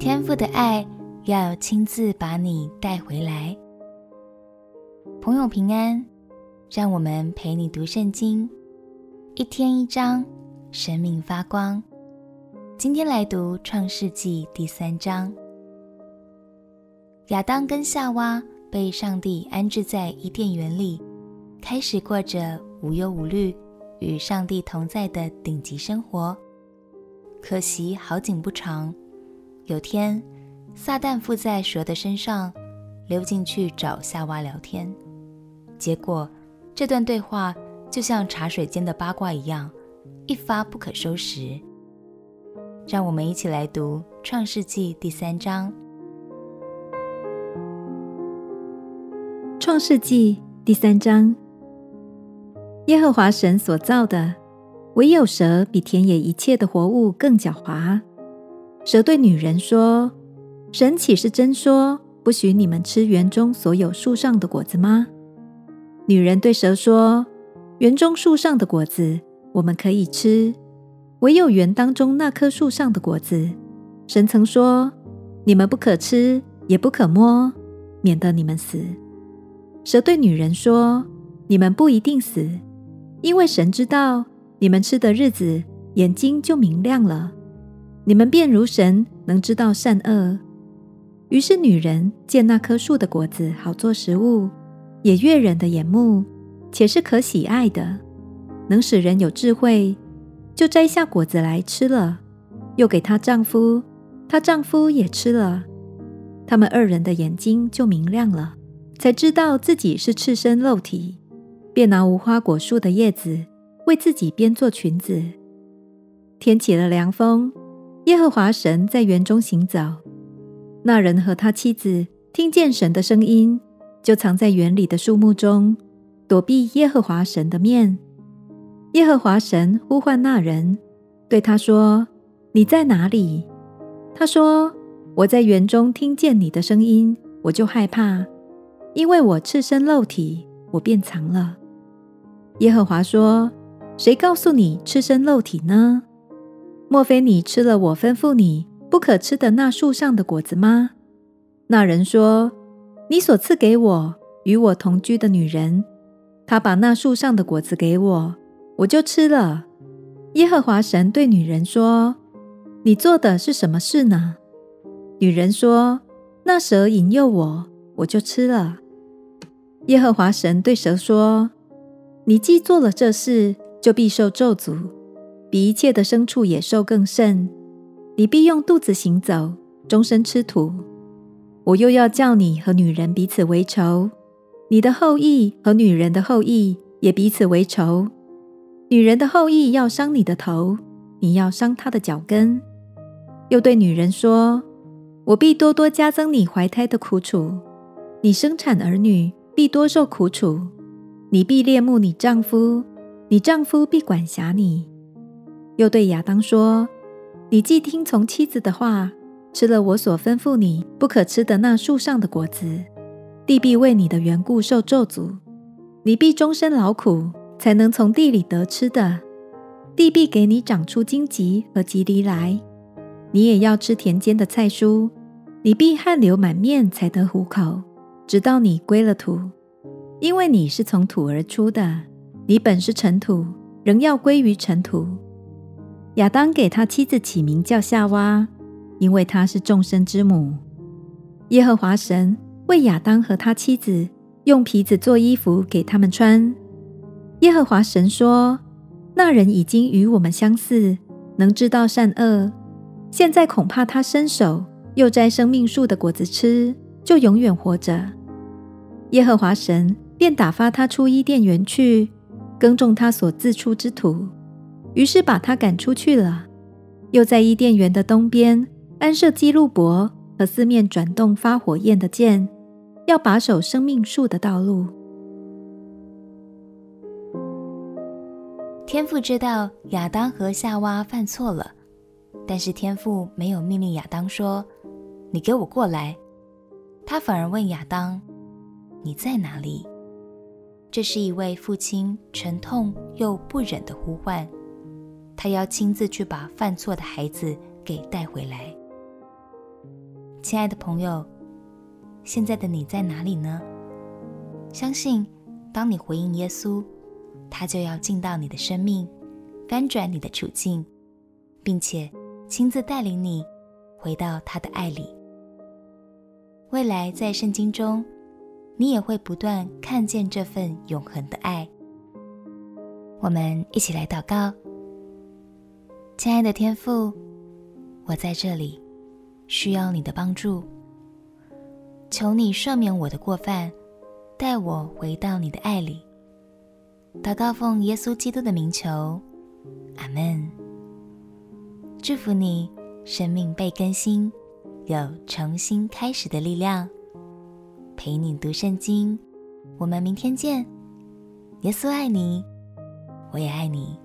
天父的爱要亲自把你带回来。朋友平安，让我们陪你读圣经，一天一章，生命发光。今天来读创世纪第三章。亚当跟夏娃被上帝安置在伊甸园里，开始过着无忧无虑，与上帝同在的顶级生活。可惜好景不长，有天，撒旦附在蛇的身上，溜进去找夏娃聊天。结果，这段对话就像茶水间的八卦一样，一发不可收拾。让我们一起来读《创世纪》第三章。《创世纪》第三章，耶和华神所造的，唯有蛇比田野一切的活物更狡猾。蛇对女人说：“神岂是真说，不许你们吃园中所有树上的果子吗？”女人对蛇说：“园中树上的果子我们可以吃，唯有园当中那棵树上的果子，神曾说，你们不可吃，也不可摸，免得你们死。”蛇对女人说：“你们不一定死，因为神知道你们吃的日子，眼睛就明亮了，你们便如神，能知道善恶。”于是女人见那棵树的果子好做食物。也悦人的眼目，且是可喜爱的，能使人有智慧，就摘下果子来吃了，又给她丈夫，她丈夫也吃了，他们二人的眼睛就明亮了，才知道自己是赤身露体，便拿无花果树的叶子为自己编做裙子。天起了凉风，耶和华神在园中行走，那人和他妻子听见神的声音。就藏在园里的树木中，躲避耶和华神的面。耶和华神呼唤那人，对他说：“你在哪里？”他说：“我在园中听见你的声音，我就害怕，因为我赤身露体，我便藏了。”耶和华说：“谁告诉你赤身露体呢？莫非你吃了我吩咐你不可吃的那树上的果子吗？”那人说。你所赐给我与我同居的女人，她把那树上的果子给我，我就吃了。耶和华神对女人说：“你做的是什么事呢？”女人说：“那蛇引诱我，我就吃了。”耶和华神对蛇说：“你既做了这事，就必受咒诅，比一切的牲畜野兽更甚。你必用肚子行走，终身吃土。”我又要叫你和女人彼此为仇，你的后裔和女人的后裔也彼此为仇。女人的后裔要伤你的头，你要伤她的脚跟。又对女人说：“我必多多加增你怀胎的苦楚，你生产儿女必多受苦楚。你必恋慕你丈夫，你丈夫必管辖你。”又对亚当说：“你既听从妻子的话。”吃了我所吩咐你不可吃的那树上的果子，地必为你的缘故受咒诅，你必终身劳苦，才能从地里得吃的。地必给你长出荆棘和蒺藜来，你也要吃田间的菜蔬。你必汗流满面才得糊口，直到你归了土，因为你是从土而出的，你本是尘土，仍要归于尘土。亚当给他妻子起名叫夏娃。因为她是众生之母，耶和华神为亚当和他妻子用皮子做衣服给他们穿。耶和华神说：“那人已经与我们相似，能知道善恶。现在恐怕他伸手又摘生命树的果子吃，就永远活着。”耶和华神便打发他出伊甸园去，耕种他所自出之土，于是把他赶出去了。又在伊甸园的东边。安设基路伯和四面转动发火焰的箭，要把守生命树的道路。天父知道亚当和夏娃犯错了，但是天父没有命令亚当说：“你给我过来。”他反而问亚当：“你在哪里？”这是一位父亲沉痛又不忍的呼唤，他要亲自去把犯错的孩子给带回来。亲爱的朋友，现在的你在哪里呢？相信当你回应耶稣，他就要进到你的生命，翻转你的处境，并且亲自带领你回到他的爱里。未来在圣经中，你也会不断看见这份永恒的爱。我们一起来祷告，亲爱的天父，我在这里需要你的帮助，求你赦免我的过犯，带我回到你的爱里。祷告奉耶稣基督的名求，阿门。祝福你，生命被更新，有重新开始的力量。陪你读圣经，我们明天见。耶稣爱你。我也爱你。